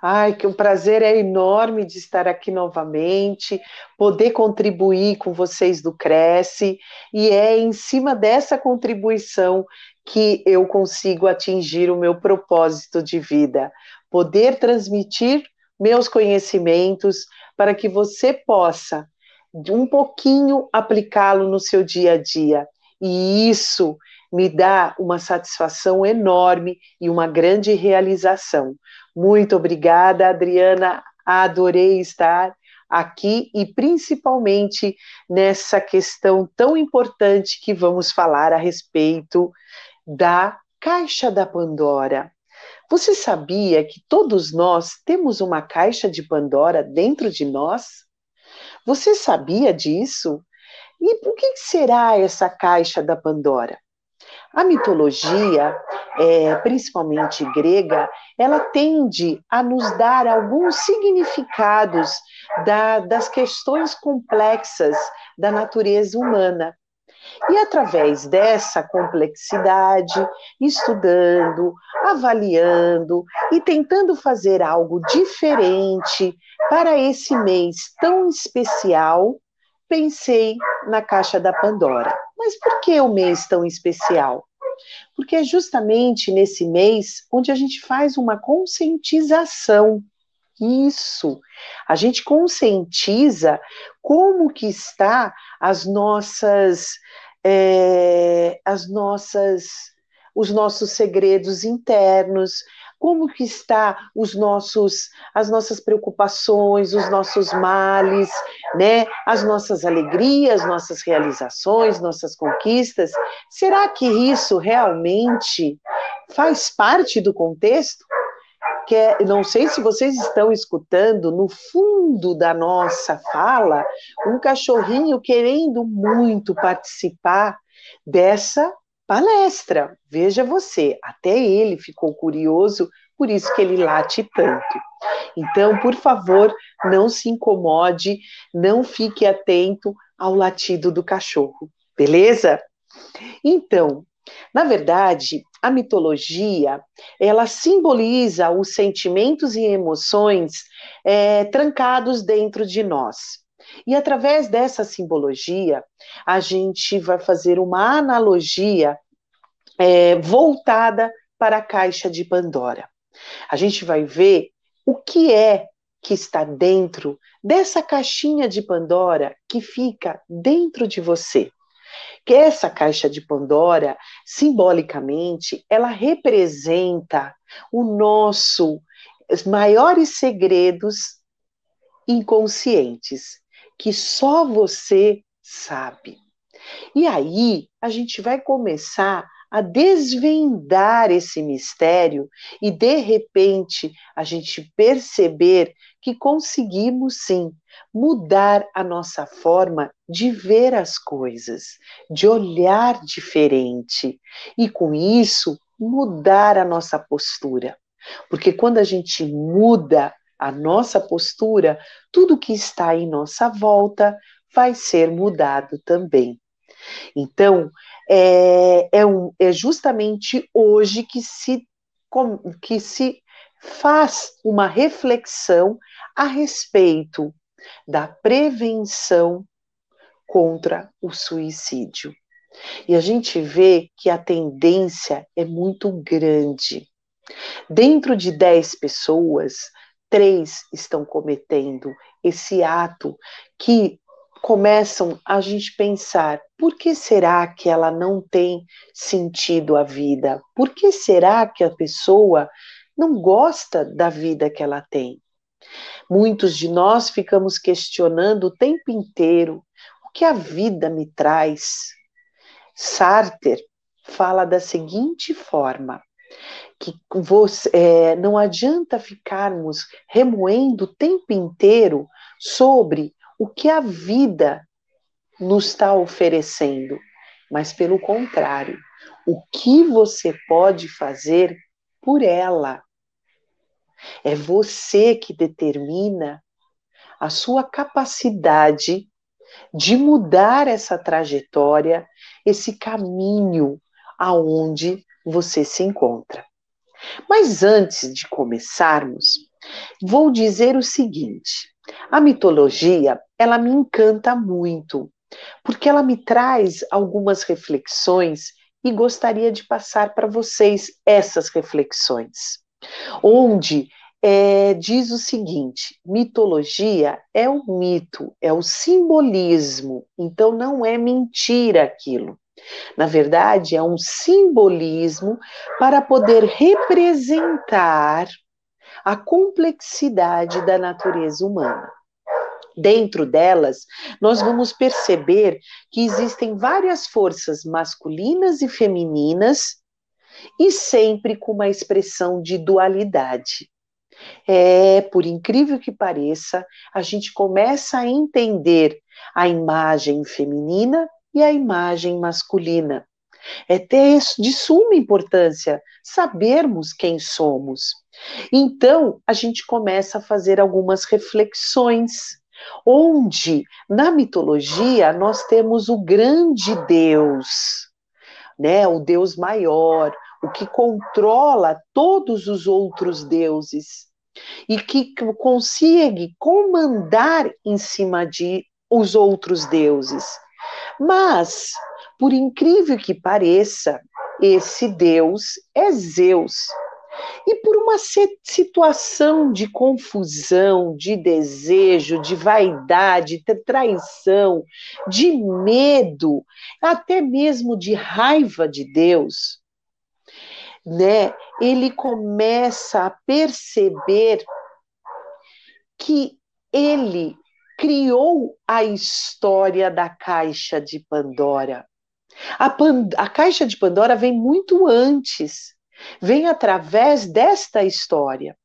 Ai, que um prazer é enorme de estar aqui novamente, poder contribuir com vocês do Cresce, e é em cima dessa contribuição que eu consigo atingir o meu propósito de vida, poder transmitir meus conhecimentos para que você possa um pouquinho aplicá-lo no seu dia a dia. E isso me dá uma satisfação enorme e uma grande realização. Muito obrigada, Adriana. Adorei estar aqui e principalmente nessa questão tão importante que vamos falar a respeito da caixa da Pandora. Você sabia que todos nós temos uma caixa de Pandora dentro de nós? Você sabia disso? E o que será essa caixa da Pandora? A mitologia, é, principalmente grega, ela tende a nos dar alguns significados da, das questões complexas da natureza humana. E através dessa complexidade, estudando, avaliando e tentando fazer algo diferente para esse mês tão especial, pensei na caixa da Pandora. Mas por que o mês tão especial? Porque é justamente nesse mês onde a gente faz uma conscientização. Isso. A gente conscientiza como que está as nossas é, as nossas os nossos segredos internos, como que está os nossos, as nossas preocupações, os nossos males, né? As nossas alegrias, nossas realizações, nossas conquistas. Será que isso realmente faz parte do contexto? Que é, não sei se vocês estão escutando no fundo da nossa fala um cachorrinho querendo muito participar dessa palestra. Veja você, até ele ficou curioso, por isso que ele late tanto. Então, por favor, não se incomode, não fique atento ao latido do cachorro, beleza? Então, na verdade, a mitologia ela simboliza os sentimentos e emoções é, trancados dentro de nós. E através dessa simbologia, a gente vai fazer uma analogia é, voltada para a caixa de Pandora. A gente vai ver o que é que está dentro dessa caixinha de Pandora que fica dentro de você. Que essa caixa de Pandora, simbolicamente, ela representa o nosso os maiores segredos inconscientes que só você sabe. E aí a gente vai começar a desvendar esse mistério e de repente a gente perceber que conseguimos sim mudar a nossa forma de ver as coisas, de olhar diferente e com isso mudar a nossa postura. Porque quando a gente muda a nossa postura, tudo que está em nossa volta vai ser mudado também. Então, é, é, um, é justamente hoje que se, que se faz uma reflexão a respeito da prevenção contra o suicídio. E a gente vê que a tendência é muito grande. Dentro de 10 pessoas, três estão cometendo esse ato que começam a gente pensar: por que será que ela não tem sentido a vida? Por que será que a pessoa não gosta da vida que ela tem? Muitos de nós ficamos questionando o tempo inteiro o que a vida me traz. Sartre fala da seguinte forma: que você, é, não adianta ficarmos remoendo o tempo inteiro sobre o que a vida nos está oferecendo, mas pelo contrário, o que você pode fazer por ela. É você que determina a sua capacidade de mudar essa trajetória, esse caminho aonde você se encontra. Mas antes de começarmos, vou dizer o seguinte: a mitologia, ela me encanta muito, porque ela me traz algumas reflexões e gostaria de passar para vocês essas reflexões. Onde é, diz o seguinte: mitologia é o mito, é o simbolismo, então não é mentira aquilo. Na verdade, é um simbolismo para poder representar a complexidade da natureza humana. Dentro delas, nós vamos perceber que existem várias forças masculinas e femininas, e sempre com uma expressão de dualidade. É, por incrível que pareça, a gente começa a entender a imagem feminina e a imagem masculina. É de suma importância sabermos quem somos. Então, a gente começa a fazer algumas reflexões, onde na mitologia nós temos o grande Deus, né, o Deus maior, o que controla todos os outros deuses e que consegue comandar em cima de os outros deuses. Mas, por incrível que pareça, esse Deus é Zeus. E por uma situação de confusão, de desejo, de vaidade, de traição, de medo, até mesmo de raiva de Deus, né? Ele começa a perceber que ele criou a história da caixa de Pandora. A, Pan a caixa de Pandora vem muito antes, vem através desta história.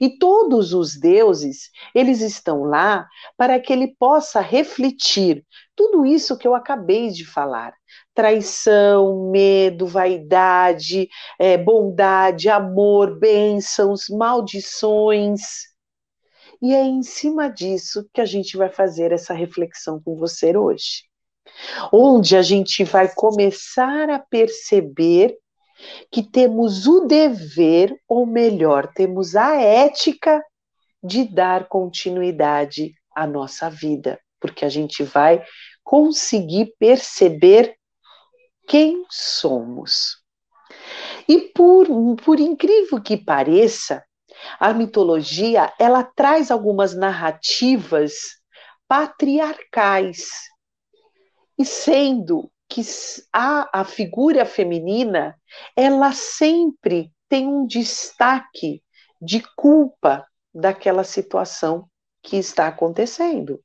E todos os deuses, eles estão lá para que ele possa refletir tudo isso que eu acabei de falar: traição, medo, vaidade, é, bondade, amor, bênçãos, maldições. E é em cima disso que a gente vai fazer essa reflexão com você hoje. Onde a gente vai começar a perceber que temos o dever, ou melhor, temos a ética de dar continuidade à nossa vida, porque a gente vai conseguir perceber quem somos. E por, por incrível que pareça, a mitologia, ela traz algumas narrativas patriarcais. E sendo que a, a figura feminina, ela sempre tem um destaque de culpa daquela situação que está acontecendo.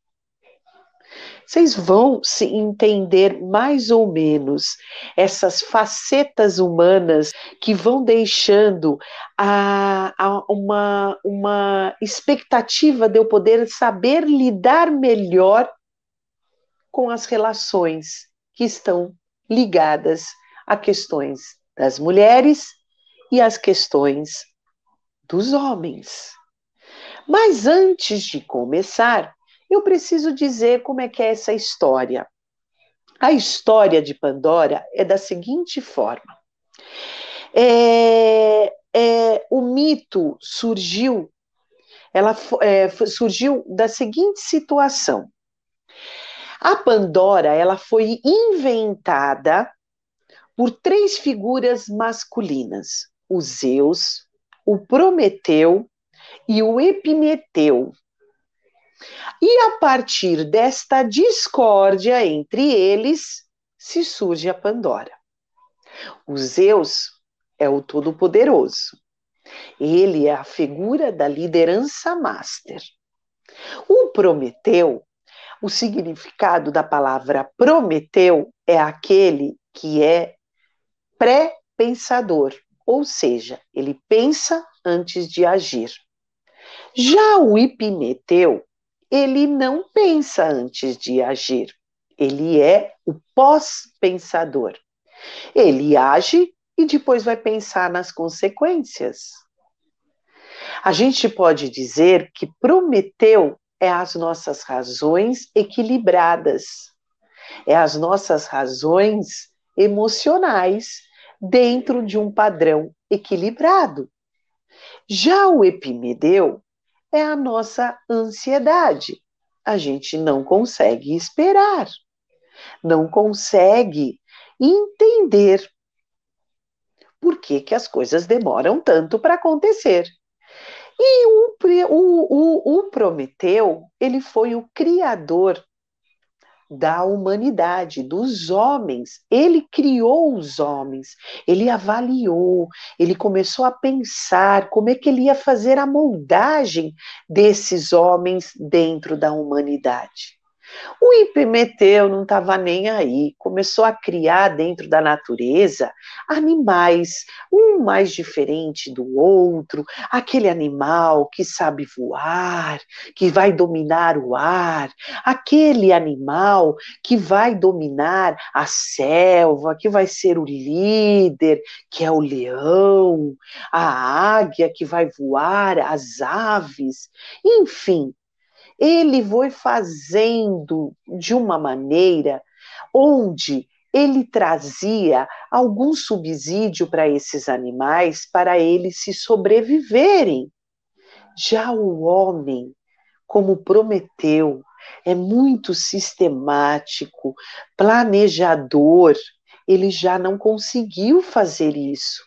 Vocês vão se entender mais ou menos essas facetas humanas que vão deixando a, a uma, uma expectativa de eu poder saber lidar melhor com as relações que estão ligadas a questões das mulheres e as questões dos homens. Mas antes de começar, eu preciso dizer como é que é essa história. A história de Pandora é da seguinte forma: é, é, o mito surgiu, ela é, surgiu da seguinte situação. A Pandora ela foi inventada por três figuras masculinas: o Zeus, o Prometeu e o Epimeteu. E a partir desta discórdia entre eles, se surge a Pandora. O Zeus é o Todo-Poderoso. Ele é a figura da liderança master. O Prometeu, o significado da palavra Prometeu é aquele que é pré-pensador, ou seja, ele pensa antes de agir. Já o Epimeteu, ele não pensa antes de agir. Ele é o pós-pensador. Ele age e depois vai pensar nas consequências. A gente pode dizer que Prometeu é as nossas razões equilibradas, é as nossas razões emocionais dentro de um padrão equilibrado. Já o Epimedeu é a nossa ansiedade. A gente não consegue esperar, não consegue entender por que, que as coisas demoram tanto para acontecer. E o, o, o, o Prometeu, ele foi o criador da humanidade, dos homens. Ele criou os homens, ele avaliou, ele começou a pensar como é que ele ia fazer a moldagem desses homens dentro da humanidade. O Epimeteu não estava nem aí, começou a criar dentro da natureza animais, um mais diferente do outro, aquele animal que sabe voar, que vai dominar o ar, aquele animal que vai dominar a selva, que vai ser o líder, que é o leão, a águia que vai voar, as aves, enfim, ele foi fazendo de uma maneira onde ele trazia algum subsídio para esses animais para eles se sobreviverem. Já o homem, como prometeu, é muito sistemático, planejador, ele já não conseguiu fazer isso.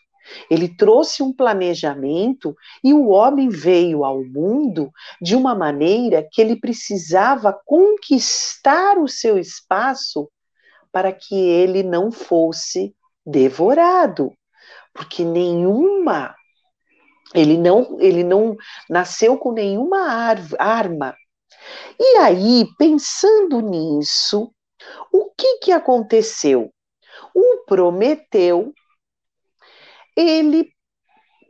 Ele trouxe um planejamento e o homem veio ao mundo de uma maneira que ele precisava conquistar o seu espaço para que ele não fosse devorado, porque nenhuma ele não ele não nasceu com nenhuma arma. E aí, pensando nisso, o que que aconteceu? O Prometeu ele,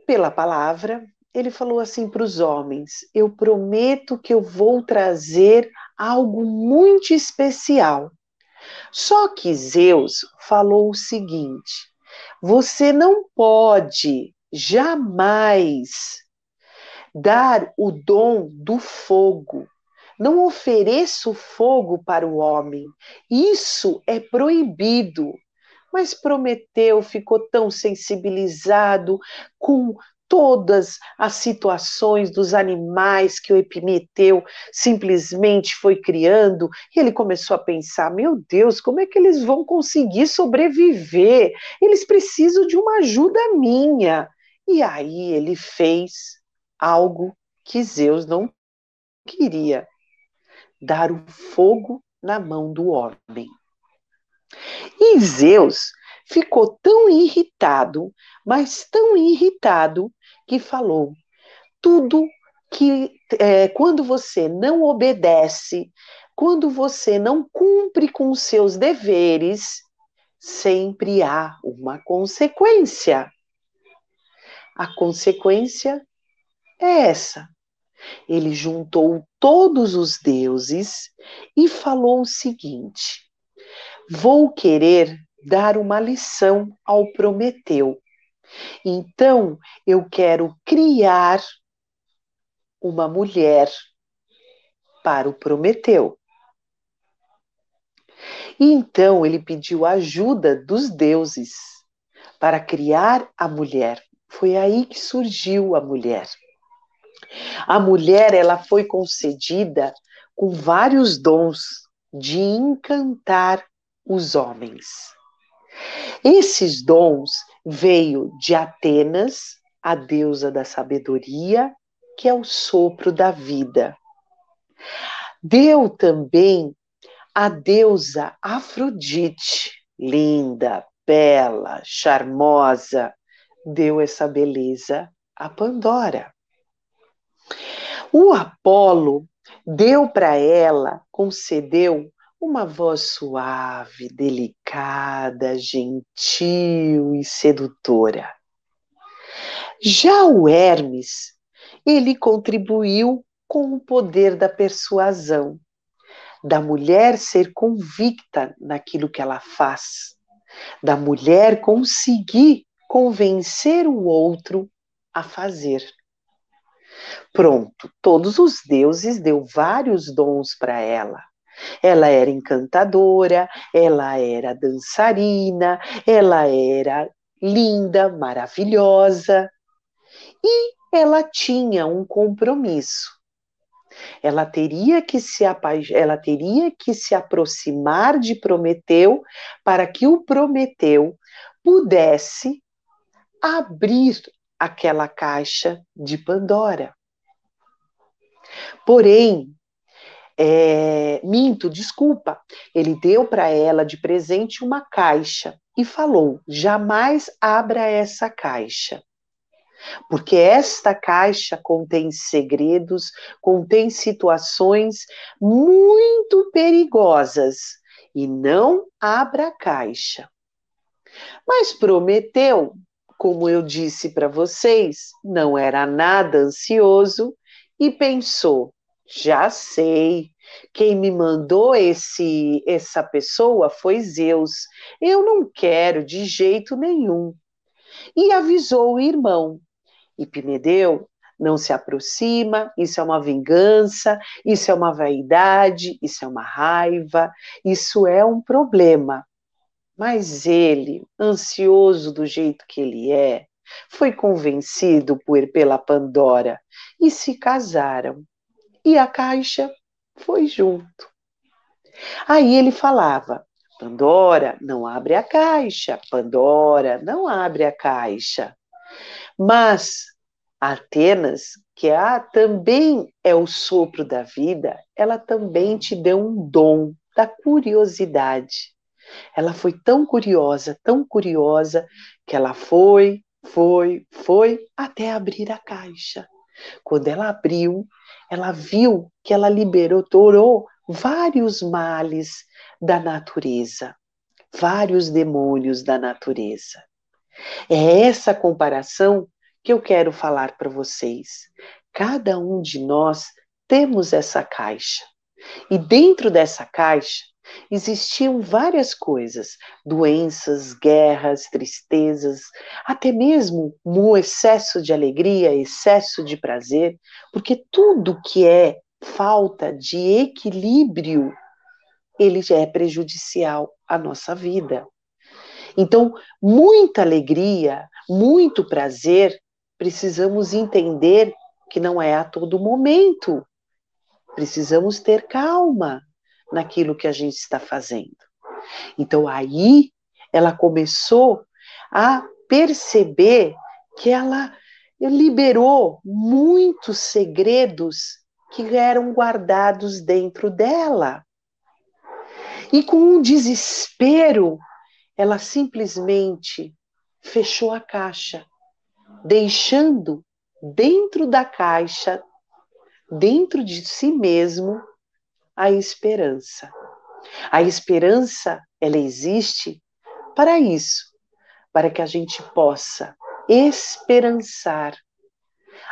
pela palavra, ele falou assim para os homens: Eu prometo que eu vou trazer algo muito especial. Só que Zeus falou o seguinte: Você não pode jamais dar o dom do fogo. Não ofereça o fogo para o homem. Isso é proibido. Mas Prometeu ficou tão sensibilizado com todas as situações dos animais que o Epimeteu simplesmente foi criando, e ele começou a pensar: meu Deus, como é que eles vão conseguir sobreviver? Eles precisam de uma ajuda minha. E aí ele fez algo que Zeus não queria: dar o fogo na mão do homem. E Zeus ficou tão irritado, mas tão irritado, que falou: tudo que é, quando você não obedece, quando você não cumpre com os seus deveres, sempre há uma consequência. A consequência é essa. Ele juntou todos os deuses e falou o seguinte: vou querer dar uma lição ao Prometeu. Então, eu quero criar uma mulher para o Prometeu. E então ele pediu ajuda dos deuses para criar a mulher. Foi aí que surgiu a mulher. A mulher, ela foi concedida com vários dons de encantar os homens. Esses dons veio de Atenas, a deusa da sabedoria, que é o sopro da vida. Deu também a deusa Afrodite, linda, bela, charmosa, deu essa beleza a Pandora. O Apolo deu para ela, concedeu uma voz suave, delicada, gentil e sedutora. Já o Hermes, ele contribuiu com o poder da persuasão, da mulher ser convicta naquilo que ela faz, da mulher conseguir convencer o outro a fazer. Pronto, todos os deuses deu vários dons para ela. Ela era encantadora, ela era dançarina, ela era linda, maravilhosa. E ela tinha um compromisso. Ela teria que se ela teria que se aproximar de Prometeu para que o Prometeu pudesse abrir aquela caixa de Pandora. Porém, é, minto, desculpa, ele deu para ela de presente uma caixa e falou: jamais abra essa caixa. Porque esta caixa contém segredos, contém situações muito perigosas. E não abra a caixa. Mas Prometeu, como eu disse para vocês, não era nada ansioso e pensou: já sei, quem me mandou esse essa pessoa foi Zeus. Eu não quero de jeito nenhum. E avisou o irmão. Pinedeu não se aproxima, isso é uma vingança, isso é uma vaidade, isso é uma raiva, isso é um problema. Mas ele, ansioso do jeito que ele é, foi convencido por pela Pandora e se casaram. E a caixa foi junto. Aí ele falava: Pandora, não abre a caixa. Pandora, não abre a caixa. Mas Atenas, que é também é o sopro da vida, ela também te deu um dom da curiosidade. Ela foi tão curiosa, tão curiosa, que ela foi, foi, foi até abrir a caixa. Quando ela abriu, ela viu que ela liberou, torou vários males da natureza, vários demônios da natureza. É essa comparação que eu quero falar para vocês. Cada um de nós temos essa caixa. E dentro dessa caixa existiam várias coisas: doenças, guerras, tristezas, até mesmo um excesso de alegria, excesso de prazer, porque tudo que é falta de equilíbrio, ele é prejudicial à nossa vida. Então, muita alegria, muito prazer, precisamos entender que não é a todo momento. Precisamos ter calma naquilo que a gente está fazendo. Então aí ela começou a perceber que ela liberou muitos segredos que eram guardados dentro dela. E com um desespero, ela simplesmente fechou a caixa, deixando dentro da caixa, dentro de si mesmo, a esperança. A esperança, ela existe para isso, para que a gente possa esperançar,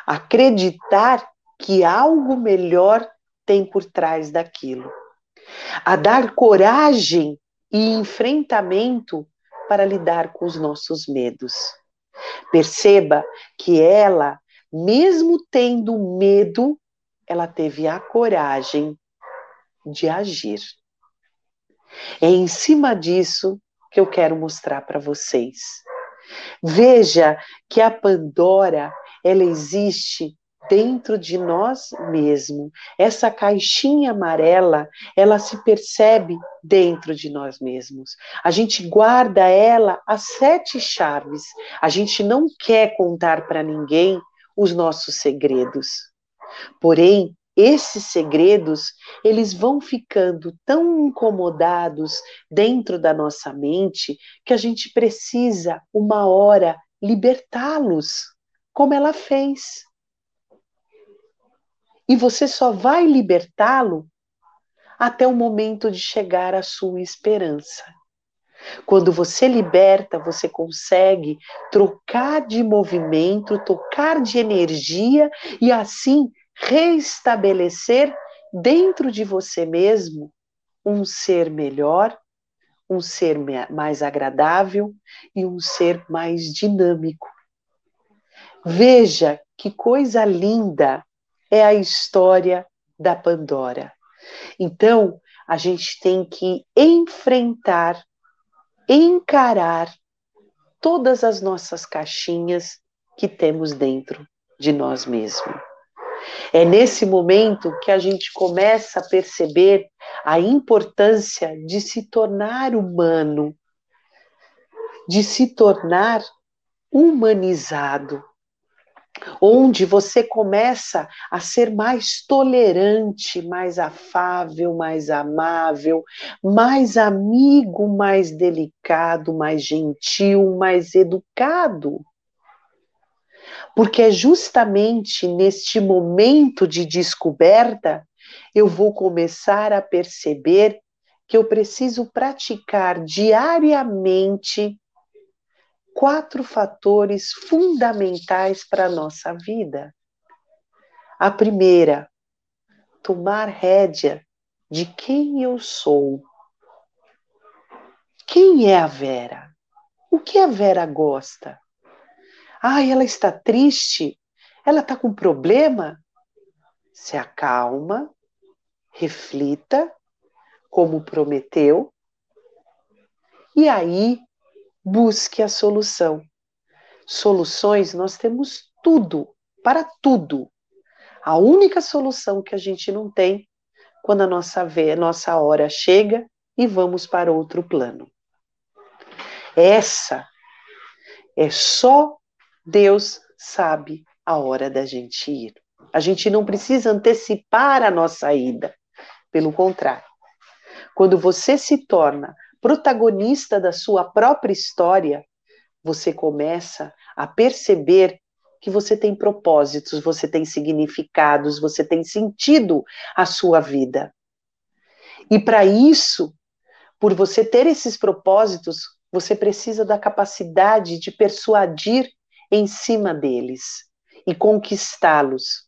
acreditar que algo melhor tem por trás daquilo, a dar coragem e enfrentamento para lidar com os nossos medos. Perceba que ela, mesmo tendo medo, ela teve a coragem de agir. É em cima disso que eu quero mostrar para vocês. Veja que a Pandora, ela existe dentro de nós mesmos. Essa caixinha amarela, ela se percebe dentro de nós mesmos. A gente guarda ela as sete chaves. A gente não quer contar para ninguém os nossos segredos. Porém, esses segredos, eles vão ficando tão incomodados dentro da nossa mente que a gente precisa, uma hora, libertá-los, como ela fez. E você só vai libertá-lo até o momento de chegar à sua esperança. Quando você liberta, você consegue trocar de movimento, tocar de energia e assim reestabelecer dentro de você mesmo um ser melhor, um ser mais agradável e um ser mais dinâmico. Veja que coisa linda é a história da Pandora. Então, a gente tem que enfrentar, encarar todas as nossas caixinhas que temos dentro de nós mesmos. É nesse momento que a gente começa a perceber a importância de se tornar humano, de se tornar humanizado, onde você começa a ser mais tolerante, mais afável, mais amável, mais amigo, mais delicado, mais gentil, mais educado. Porque é justamente neste momento de descoberta eu vou começar a perceber que eu preciso praticar diariamente quatro fatores fundamentais para a nossa vida. A primeira, tomar rédea de quem eu sou. Quem é a Vera? O que a Vera gosta? Ah, ela está triste? Ela está com problema? Se acalma, reflita, como prometeu, e aí busque a solução. Soluções nós temos tudo, para tudo. A única solução que a gente não tem quando a nossa, nossa hora chega e vamos para outro plano. Essa é só Deus sabe a hora da gente ir. A gente não precisa antecipar a nossa ida. Pelo contrário, quando você se torna protagonista da sua própria história, você começa a perceber que você tem propósitos, você tem significados, você tem sentido a sua vida. E para isso, por você ter esses propósitos, você precisa da capacidade de persuadir em cima deles e conquistá-los.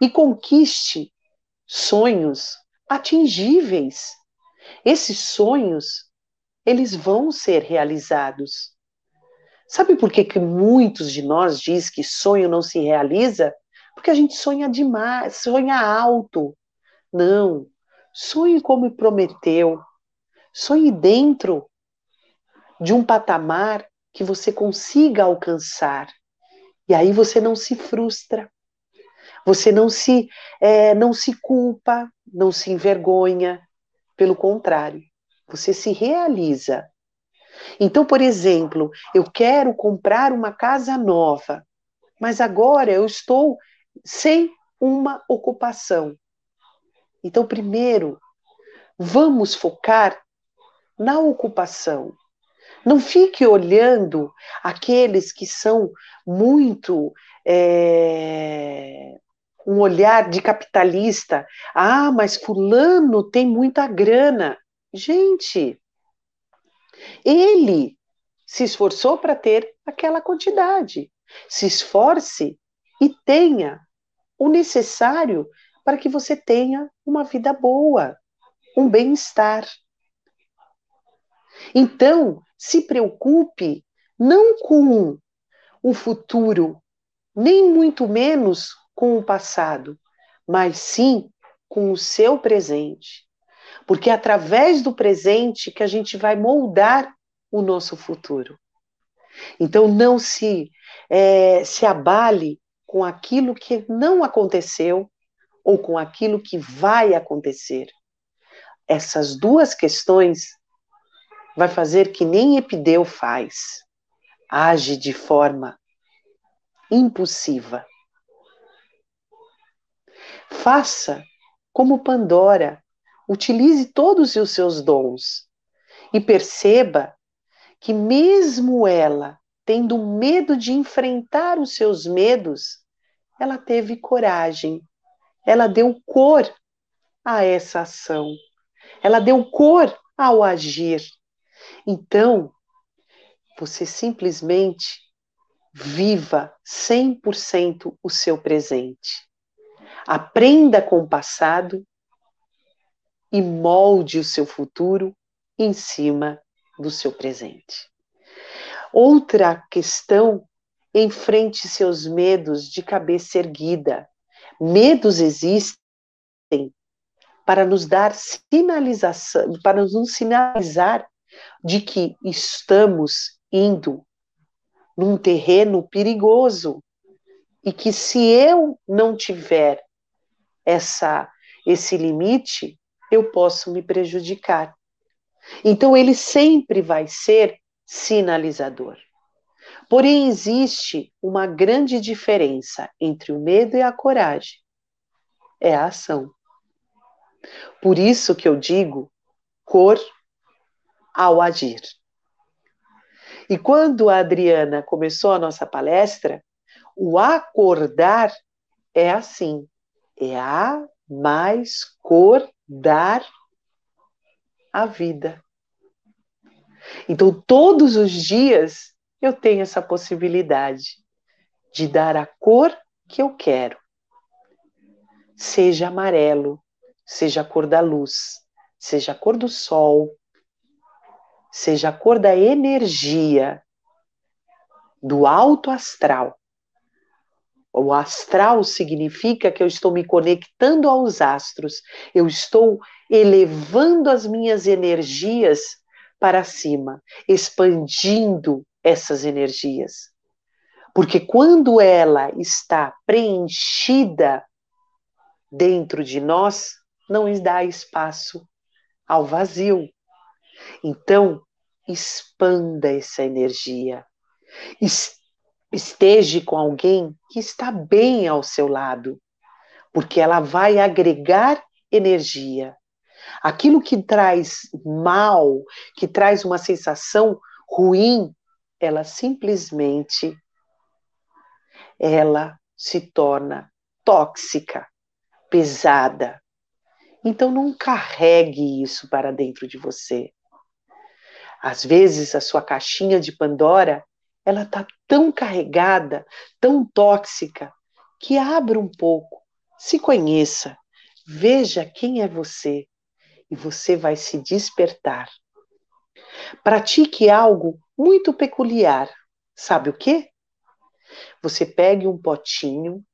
E conquiste sonhos atingíveis. Esses sonhos, eles vão ser realizados. Sabe por que, que muitos de nós diz que sonho não se realiza? Porque a gente sonha demais, sonha alto. Não, sonhe como prometeu. Sonhe dentro de um patamar que você consiga alcançar. E aí você não se frustra, você não se, é, não se culpa, não se envergonha, pelo contrário, você se realiza. Então, por exemplo, eu quero comprar uma casa nova, mas agora eu estou sem uma ocupação. Então, primeiro, vamos focar na ocupação. Não fique olhando aqueles que são muito. É, um olhar de capitalista. Ah, mas Fulano tem muita grana. Gente, ele se esforçou para ter aquela quantidade. Se esforce e tenha o necessário para que você tenha uma vida boa, um bem-estar. Então, se preocupe não com o futuro, nem muito menos com o passado, mas sim com o seu presente. Porque é através do presente que a gente vai moldar o nosso futuro. Então não se, é, se abale com aquilo que não aconteceu ou com aquilo que vai acontecer. Essas duas questões vai fazer que nem Epideu faz. Age de forma impulsiva. Faça como Pandora, utilize todos os seus dons. E perceba que, mesmo ela tendo medo de enfrentar os seus medos, ela teve coragem, ela deu cor a essa ação, ela deu cor ao agir Então, você simplesmente viva 100% o seu presente. Aprenda com o passado e molde o seu futuro em cima do seu presente. Outra questão, enfrente seus medos de cabeça erguida. Medos existem para nos dar sinalização, para nos sinalizar de que estamos indo num terreno perigoso e que se eu não tiver essa esse limite, eu posso me prejudicar. Então ele sempre vai ser sinalizador. Porém existe uma grande diferença entre o medo e a coragem. É a ação. Por isso que eu digo cor ao agir. E quando a Adriana começou a nossa palestra, o acordar é assim, é a mais cor dar a vida. Então, todos os dias eu tenho essa possibilidade de dar a cor que eu quero. Seja amarelo, seja a cor da luz, seja a cor do sol, seja a cor da energia, do alto astral. O astral significa que eu estou me conectando aos astros, eu estou elevando as minhas energias para cima, expandindo essas energias. Porque quando ela está preenchida dentro de nós, não dá espaço ao vazio. Então, expanda essa energia esteja com alguém que está bem ao seu lado, porque ela vai agregar energia. Aquilo que traz mal, que traz uma sensação ruim, ela simplesmente ela se torna tóxica, pesada. Então não carregue isso para dentro de você. Às vezes a sua caixinha de Pandora ela está tão carregada, tão tóxica, que abra um pouco, se conheça, veja quem é você e você vai se despertar. Pratique algo muito peculiar. Sabe o que? Você pegue um potinho,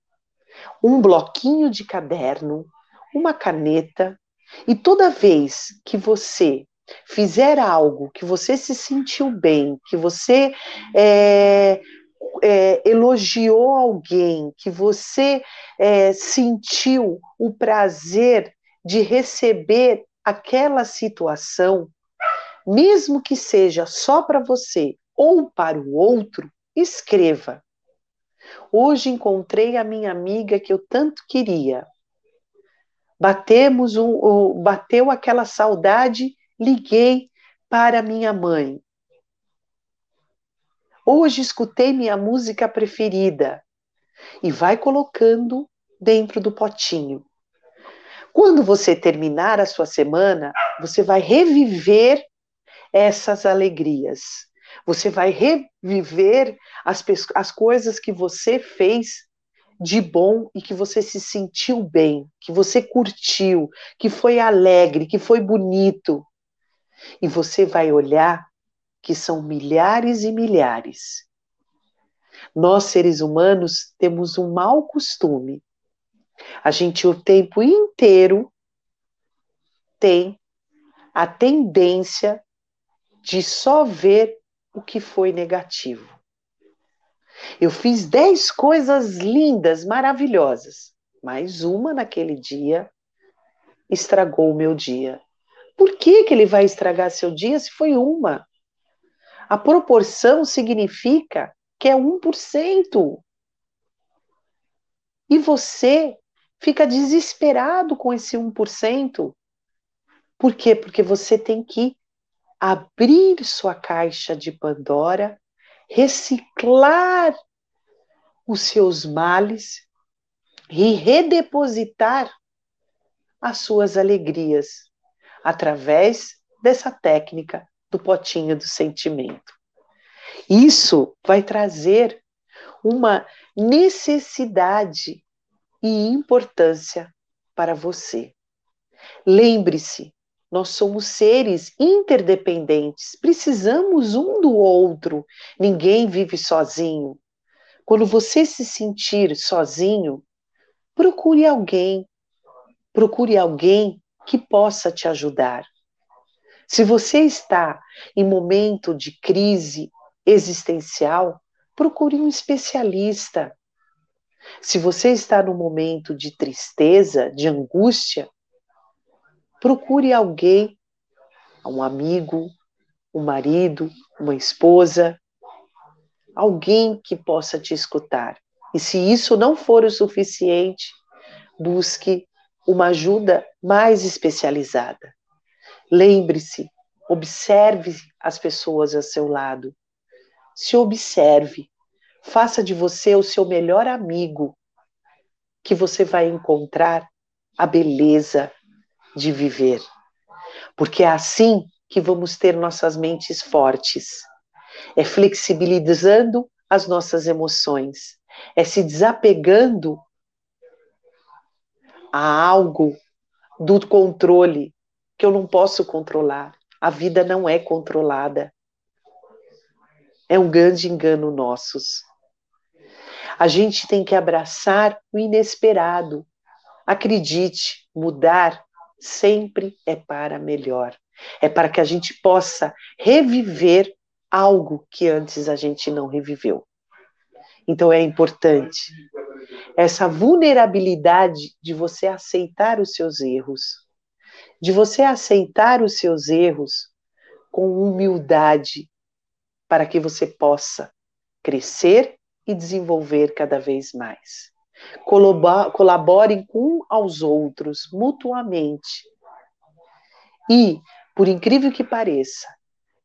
um bloquinho de caderno, uma caneta, e toda vez que você fizer algo que você se sentiu bem, que você é, é, elogiou alguém, que você é, sentiu o prazer de receber aquela situação, mesmo que seja só para você ou para o outro, escreva. Hoje encontrei a minha amiga que eu tanto queria. Batemos um, bateu aquela saudade liguei para minha mãe. Hoje escutei minha música preferida e vai colocando dentro do potinho. Quando você terminar a sua semana, você vai reviver essas alegrias. Você vai reviver as, as coisas que você fez de bom e que você se sentiu bem, que você curtiu, que foi alegre, que foi bonito. E você vai olhar que são milhares e milhares. Nós, seres humanos, temos um mau costume. A gente, o tempo inteiro, tem a tendência de só ver o que foi negativo. Eu fiz dez coisas lindas, maravilhosas, mas uma naquele dia estragou o meu dia. Por que, que ele vai estragar seu dia se foi uma? A proporção significa que é 1%. E você fica desesperado com esse 1%. Por quê? Porque você tem que abrir sua caixa de Pandora, reciclar os seus males e redepositar as suas alegrias através dessa técnica do potinho do sentimento. Isso vai trazer uma necessidade e importância para você. Lembre-se, nós somos seres interdependentes, precisamos um do outro, ninguém vive sozinho. Quando você se sentir sozinho, procure alguém, procure alguém que possa te ajudar. Se você está em momento de crise existencial, procure um especialista. Se você está no momento de tristeza, de angústia, procure alguém, um amigo, um marido, uma esposa, alguém que possa te escutar. E se isso não for o suficiente, busque uma ajuda mais especializada. Lembre-se, observe as pessoas ao seu lado. Se observe, faça de você o seu melhor amigo, que você vai encontrar a beleza de viver. Porque é assim que vamos ter nossas mentes fortes. É flexibilizando as nossas emoções, é se desapegando a algo do controle que eu não posso controlar. A vida não é controlada. É um grande engano nossos. A gente tem que abraçar o inesperado. Acredite, mudar sempre é para melhor. É para que a gente possa reviver algo que antes a gente não reviveu. Então é importante essa vulnerabilidade de você aceitar os seus erros, de você aceitar os seus erros com humildade, para que você possa crescer e desenvolver cada vez mais. Colaborem com aos outros mutuamente. E, por incrível que pareça,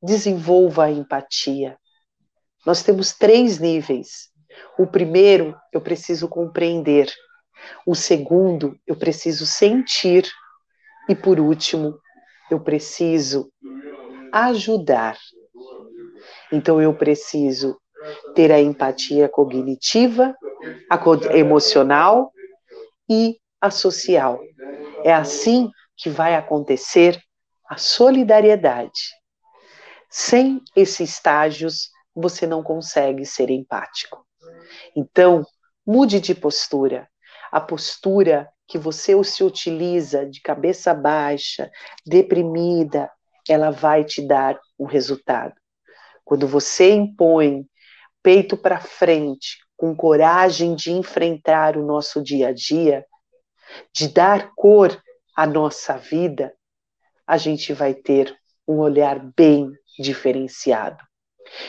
desenvolva a empatia. Nós temos três níveis. O primeiro, eu preciso compreender. O segundo, eu preciso sentir. E por último, eu preciso ajudar. Então eu preciso ter a empatia cognitiva, a emocional e a social. É assim que vai acontecer a solidariedade. Sem esses estágios, você não consegue ser empático. Então, mude de postura. A postura que você se utiliza de cabeça baixa, deprimida, ela vai te dar um resultado. Quando você impõe peito para frente, com coragem de enfrentar o nosso dia a dia, de dar cor à nossa vida, a gente vai ter um olhar bem diferenciado.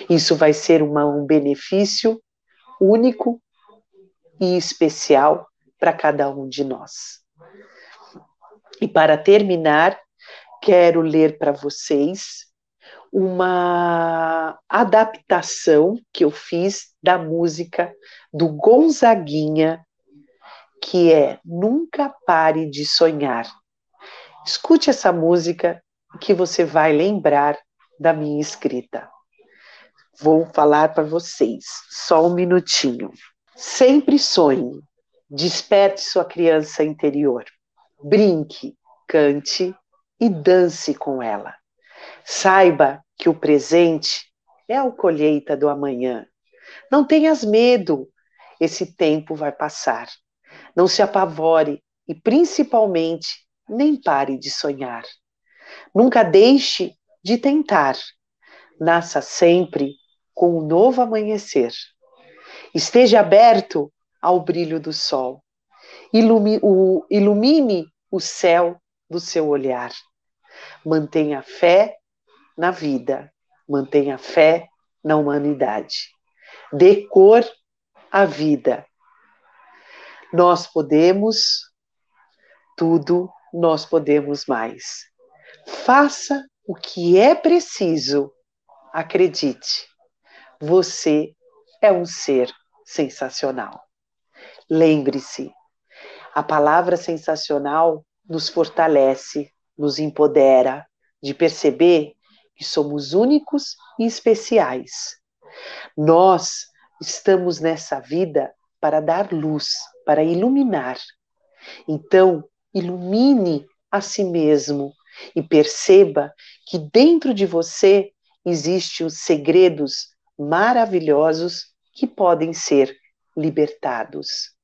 Isso vai ser uma, um benefício único e especial para cada um de nós. E para terminar, quero ler para vocês uma adaptação que eu fiz da música do Gonzaguinha, que é Nunca Pare de Sonhar. Escute essa música que você vai lembrar da minha escrita. Vou falar para vocês, só um minutinho. Sempre sonhe, desperte sua criança interior, brinque, cante e dance com ela. Saiba que o presente é a colheita do amanhã. Não tenhas medo, esse tempo vai passar. Não se apavore e, principalmente, nem pare de sonhar. Nunca deixe de tentar. Nasça sempre com um novo amanhecer. Esteja aberto ao brilho do sol. Ilumine o, ilumine o céu do seu olhar. Mantenha fé na vida, mantenha fé na humanidade. Dê cor à vida. Nós podemos tudo, nós podemos mais. Faça o que é preciso. Acredite, você é um ser sensacional. Lembre-se, a palavra sensacional nos fortalece, nos empodera de perceber que somos únicos e especiais. Nós estamos nessa vida para dar luz, para iluminar. Então, ilumine a si mesmo e perceba que dentro de você existem os segredos maravilhosos que podem ser libertados.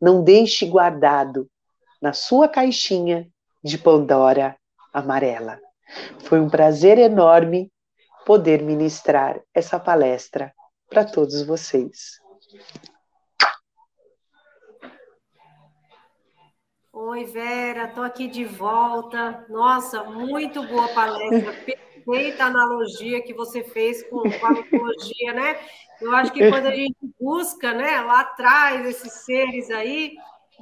Não deixe guardado na sua caixinha de Pandora amarela. Foi um prazer enorme poder ministrar essa palestra para todos vocês. Oi, Vera, estou aqui de volta. Nossa, muito boa palestra, perfeita analogia que você fez com, com a mitologia, né? Eu acho que quando a gente busca, né, lá atrás, esses seres aí,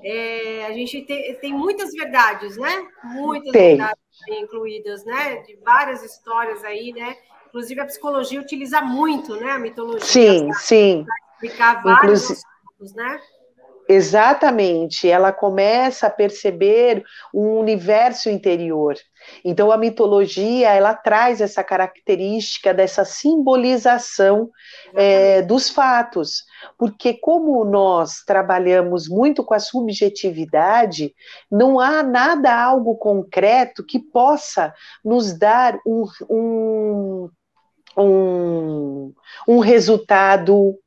é, a gente tem, tem muitas verdades, né? Muitas tem. verdades incluídas, né? De várias histórias aí, né? Inclusive a psicologia utiliza muito, né? A mitologia. Sim, sim. Para explicar vários Inclusive... assuntos, né? Exatamente, ela começa a perceber um universo interior. Então a mitologia ela traz essa característica dessa simbolização é, dos fatos, porque como nós trabalhamos muito com a subjetividade, não há nada algo concreto que possa nos dar um, um, um, um resultado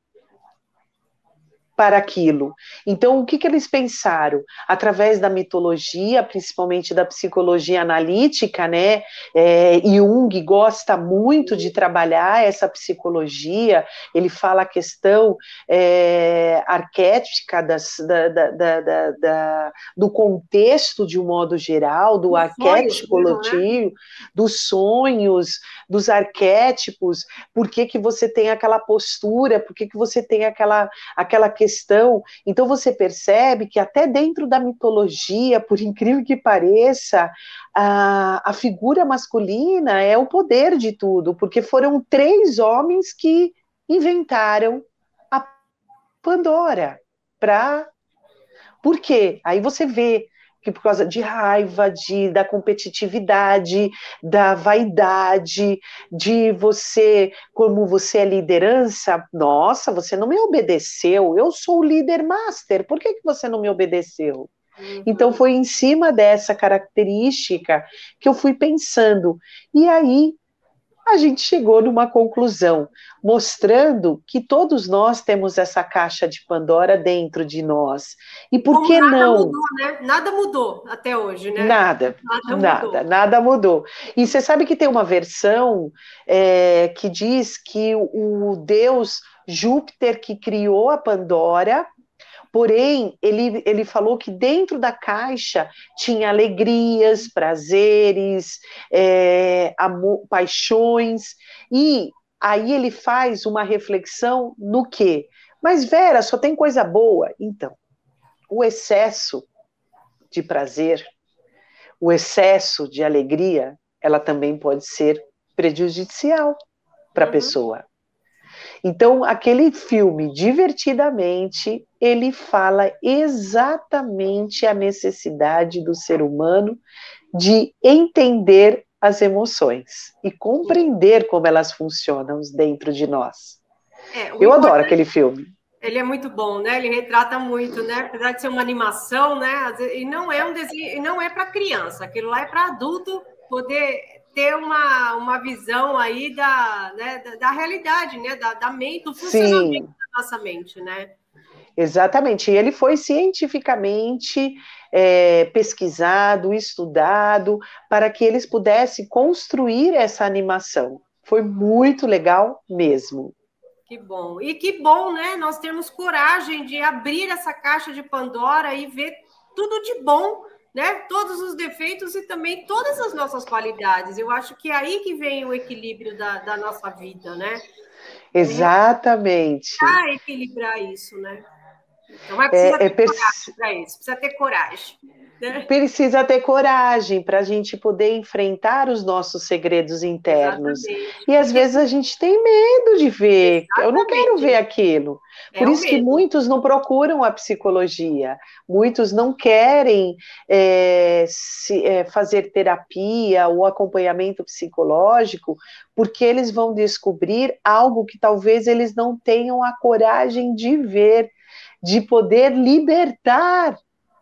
para aquilo. Então, o que, que eles pensaram? Através da mitologia, principalmente da psicologia analítica, né? É, Jung gosta muito de trabalhar essa psicologia, ele fala a questão é, arquética das, da, da, da, do contexto de um modo geral, do arquétipo coletivo, né? dos sonhos, dos arquétipos, por que, que você tem aquela postura, por que, que você tem aquela, aquela questão. Então você percebe que até dentro da mitologia, por incrível que pareça, a, a figura masculina é o poder de tudo, porque foram três homens que inventaram a Pandora para por quê? Aí você vê que por causa de raiva, de, da competitividade, da vaidade, de você, como você é liderança, nossa, você não me obedeceu, eu sou o líder master, por que, que você não me obedeceu? Uhum. Então foi em cima dessa característica que eu fui pensando. E aí a gente chegou numa conclusão, mostrando que todos nós temos essa caixa de Pandora dentro de nós. E por Como que nada não? Mudou, né? Nada mudou até hoje, né? Nada, nada, nada mudou. nada mudou. E você sabe que tem uma versão é, que diz que o Deus Júpiter que criou a Pandora Porém, ele, ele falou que dentro da caixa tinha alegrias, prazeres, é, amor, paixões, e aí ele faz uma reflexão no quê? Mas Vera, só tem coisa boa. Então, o excesso de prazer, o excesso de alegria, ela também pode ser prejudicial para a uhum. pessoa. Então, aquele filme, divertidamente, ele fala exatamente a necessidade do ser humano de entender as emoções e compreender como elas funcionam dentro de nós. É, Eu adoro aquele filme. Ele é muito bom, né? Ele retrata muito, né? Apesar de ser uma animação, né? E não é um desenho, não é para criança. Aquilo lá é para adulto poder ter uma, uma visão aí da, né, da, da, realidade, né? Da, da mente, do funcionamento Sim. da nossa mente, né? Exatamente. E ele foi cientificamente é, pesquisado, estudado, para que eles pudessem construir essa animação. Foi muito legal mesmo. Que bom. E que bom, né? Nós temos coragem de abrir essa caixa de Pandora e ver tudo de bom né? Todos os defeitos e também todas as nossas qualidades. Eu acho que é aí que vem o equilíbrio da, da nossa vida, né? Exatamente. Para equilibrar isso, né? Então, mas precisa é, ter é coragem para isso, precisa ter coragem. né? Precisa ter coragem para a gente poder enfrentar os nossos segredos internos. Exatamente. E às vezes a gente tem medo de ver. Exatamente. Eu não quero ver aquilo. É Por isso que muitos não procuram a psicologia, muitos não querem é, se, é, fazer terapia ou acompanhamento psicológico, porque eles vão descobrir algo que talvez eles não tenham a coragem de ver, de poder libertar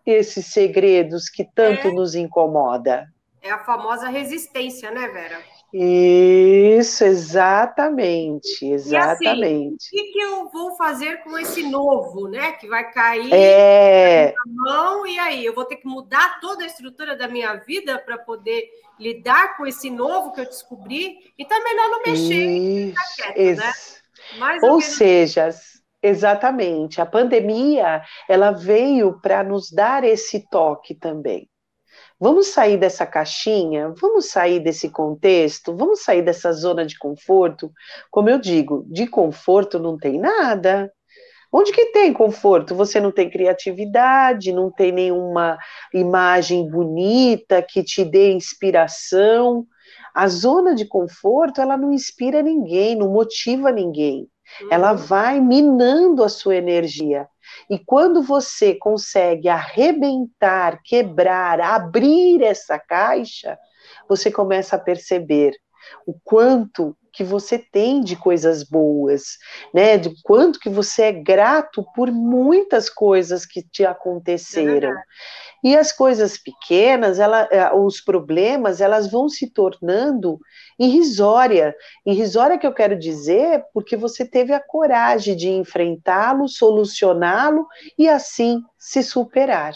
esses segredos que tanto é, nos incomoda. É a famosa resistência, né, Vera? Isso, exatamente, exatamente. E assim, o que, eu vou fazer com esse novo, né? Que vai cair é... na mão, e aí? Eu vou ter que mudar toda a estrutura da minha vida para poder lidar com esse novo que eu descobri, e tá melhor não mexer, Isso, quieto, né? Mais ou, ou seja, exatamente, a pandemia ela veio para nos dar esse toque também. Vamos sair dessa caixinha, vamos sair desse contexto, vamos sair dessa zona de conforto. Como eu digo, de conforto não tem nada. Onde que tem conforto? Você não tem criatividade, não tem nenhuma imagem bonita que te dê inspiração. A zona de conforto, ela não inspira ninguém, não motiva ninguém. Ela uhum. vai minando a sua energia. E quando você consegue arrebentar, quebrar, abrir essa caixa, você começa a perceber o quanto que você tem de coisas boas, né? De quanto que você é grato por muitas coisas que te aconteceram. É e as coisas pequenas, ela, é, os problemas, elas vão se tornando irrisória. Irrisória que eu quero dizer porque você teve a coragem de enfrentá-lo, solucioná-lo e assim se superar.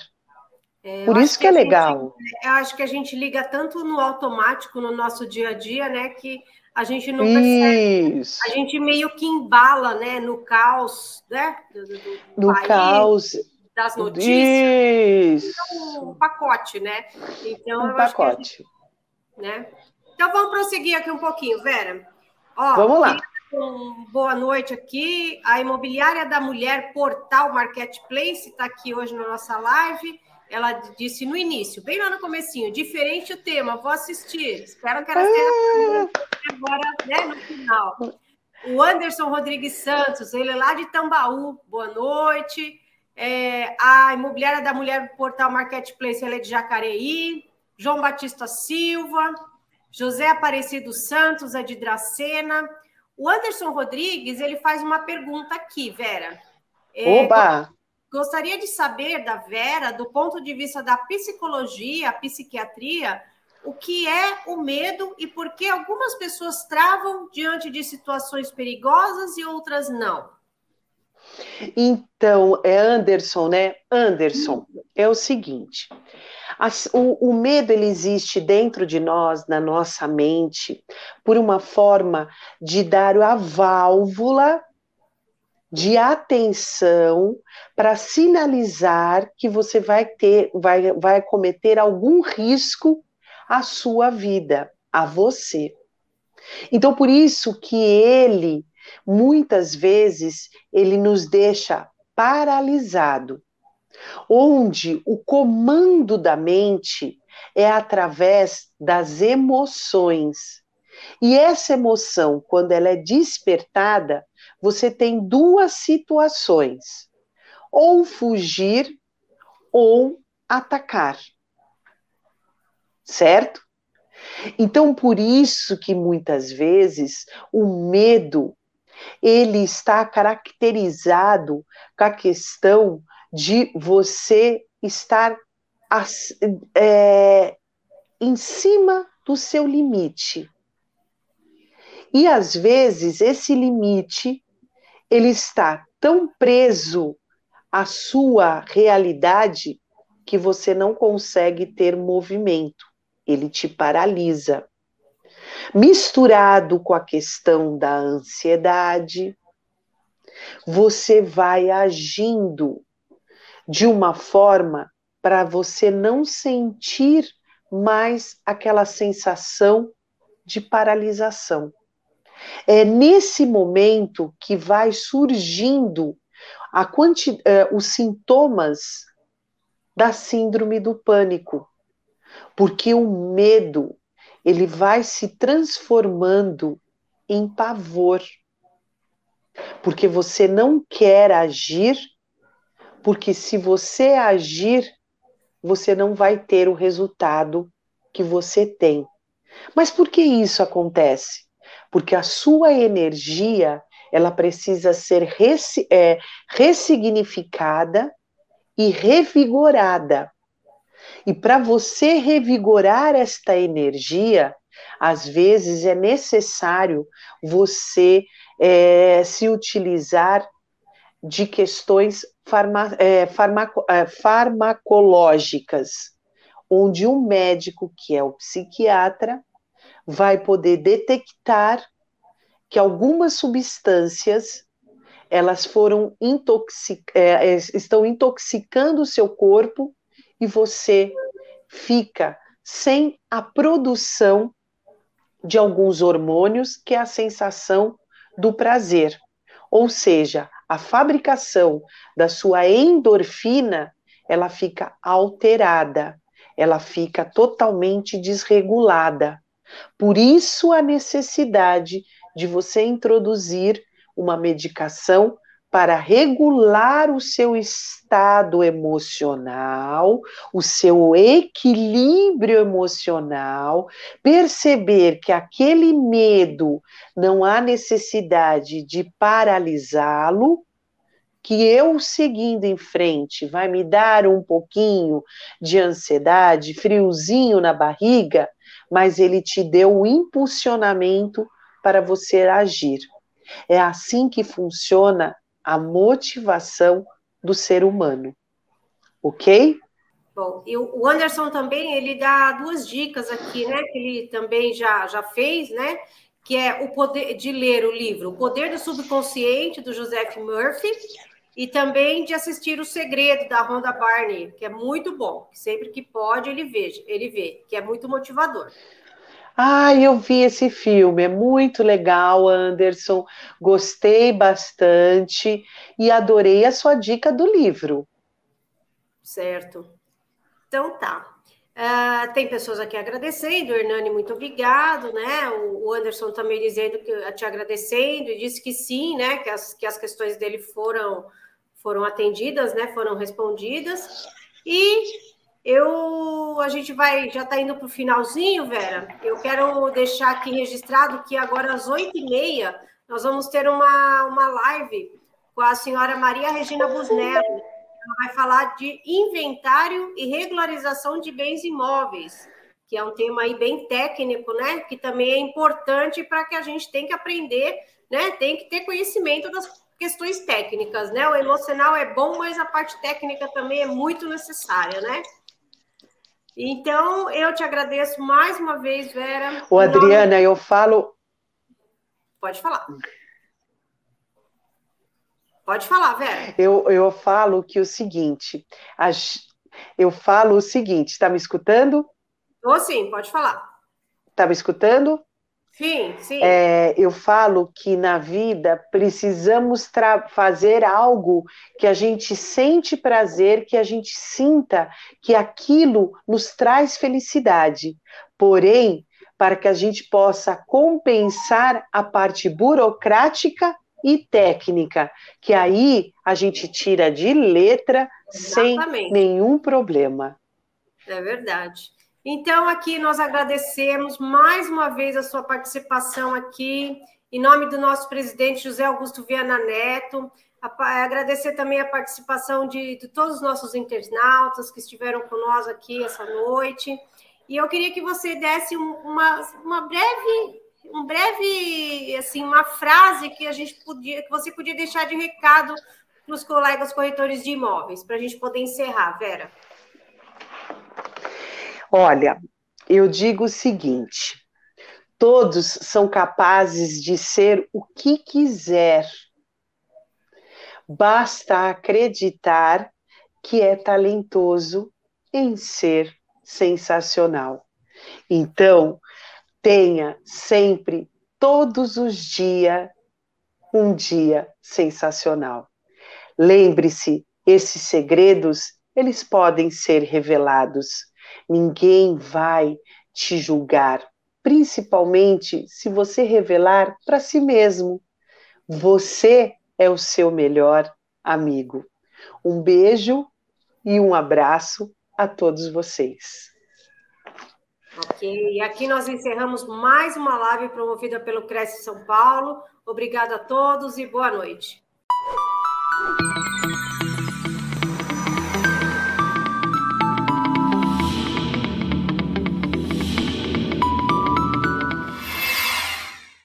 É, Por isso que, que é legal. Gente, eu acho que a gente liga tanto no automático no nosso dia a dia, né, que a gente não percebe. Isso. A gente meio que embala, né, no caos, né, do, do, do no país. caos das notícias. Isso. Então, um pacote, né? Então, um pacote. Gente, né? Então, vamos prosseguir aqui um pouquinho, Vera. Ó, vamos lá. Um, boa noite aqui. A Imobiliária da Mulher Portal Marketplace está aqui hoje na nossa live. Ela disse no início, bem lá no comecinho, diferente o tema, vou assistir. Espero que ela esteja ah. agora, né, no final. O Anderson Rodrigues Santos, ele é lá de Tambaú. Boa noite. É, a imobiliária da mulher Portal Marketplace ela é de Jacareí, João Batista Silva, José Aparecido Santos é de Dracena. O Anderson Rodrigues ele faz uma pergunta aqui, Vera. É, Oba! Gostaria de saber da Vera, do ponto de vista da psicologia, psiquiatria, o que é o medo e por que algumas pessoas travam diante de situações perigosas e outras não. Então, é Anderson, né? Anderson, é o seguinte: as, o, o medo ele existe dentro de nós, na nossa mente, por uma forma de dar a válvula de atenção para sinalizar que você vai ter, vai, vai cometer algum risco à sua vida, a você. Então, por isso que ele muitas vezes ele nos deixa paralisado, onde o comando da mente é através das emoções. E essa emoção, quando ela é despertada, você tem duas situações: ou fugir ou atacar. Certo? Então, por isso que muitas vezes o medo ele está caracterizado com a questão de você estar é, em cima do seu limite. E às vezes esse limite ele está tão preso à sua realidade que você não consegue ter movimento. Ele te paralisa misturado com a questão da ansiedade, você vai agindo de uma forma para você não sentir mais aquela sensação de paralisação. É nesse momento que vai surgindo quanti, uh, os sintomas da síndrome do pânico. Porque o medo, ele vai se transformando em pavor. Porque você não quer agir, porque se você agir, você não vai ter o resultado que você tem. Mas por que isso acontece? Porque a sua energia ela precisa ser é, ressignificada e revigorada. E para você revigorar esta energia, às vezes é necessário você é, se utilizar de questões farma, é, farmaco, é, farmacológicas, onde um médico, que é o psiquiatra, vai poder detectar que algumas substâncias elas foram intoxic, é, é, estão intoxicando o seu corpo e você fica sem a produção de alguns hormônios, que é a sensação do prazer. Ou seja, a fabricação da sua endorfina, ela fica alterada, ela fica totalmente desregulada. Por isso a necessidade de você introduzir uma medicação para regular o seu estado emocional, o seu equilíbrio emocional, perceber que aquele medo não há necessidade de paralisá-lo, que eu seguindo em frente vai me dar um pouquinho de ansiedade, friozinho na barriga, mas ele te deu o impulsionamento para você agir. É assim que funciona a motivação do ser humano. Ok? Bom, e o Anderson também, ele dá duas dicas aqui, né, que ele também já, já fez, né, que é o poder de ler o livro O Poder do Subconsciente, do Joseph Murphy, e também de assistir O Segredo, da Rhonda Barney, que é muito bom, sempre que pode ele veja, ele vê, que é muito motivador. Ah, eu vi esse filme, é muito legal, Anderson. Gostei bastante e adorei a sua dica do livro. Certo. Então tá. Uh, tem pessoas aqui agradecendo, Hernani, muito obrigado, né? O, Anderson também dizendo que te agradecendo e disse que sim, né? Que as, que as questões dele foram foram atendidas, né? Foram respondidas. E eu, a gente vai, já está indo para o finalzinho, Vera. Eu quero deixar aqui registrado que agora às oito e meia nós vamos ter uma, uma live com a senhora Maria Regina Busnello. Ela vai falar de inventário e regularização de bens imóveis, que é um tema aí bem técnico, né? Que também é importante para que a gente tem que aprender, né? Tem que ter conhecimento das questões técnicas, né? O emocional é bom, mas a parte técnica também é muito necessária, né? Então, eu te agradeço mais uma vez, Vera. Ô, Adriana, eu falo. Pode falar. Pode falar, Vera. Eu, eu falo que o seguinte, eu falo o seguinte, está me escutando? Estou sim, pode falar. Está me escutando? Sim, sim. É, eu falo que na vida precisamos fazer algo que a gente sente prazer, que a gente sinta que aquilo nos traz felicidade. Porém, para que a gente possa compensar a parte burocrática e técnica, que aí a gente tira de letra Exatamente. sem nenhum problema. É verdade. Então, aqui nós agradecemos mais uma vez a sua participação aqui, em nome do nosso presidente José Augusto Viana Neto. Agradecer também a participação de, de todos os nossos internautas que estiveram conosco aqui essa noite. E eu queria que você desse uma, uma breve, um breve, assim, uma frase que a gente podia, que você podia deixar de recado para os colegas corretores de imóveis, para a gente poder encerrar, Vera. Olha, eu digo o seguinte: todos são capazes de ser o que quiser. Basta acreditar que é talentoso em ser sensacional. Então, tenha sempre, todos os dias, um dia sensacional. Lembre-se, esses segredos eles podem ser revelados. Ninguém vai te julgar, principalmente se você revelar para si mesmo. Você é o seu melhor amigo. Um beijo e um abraço a todos vocês. Ok, e aqui nós encerramos mais uma live promovida pelo Cresce São Paulo. Obrigada a todos e boa noite.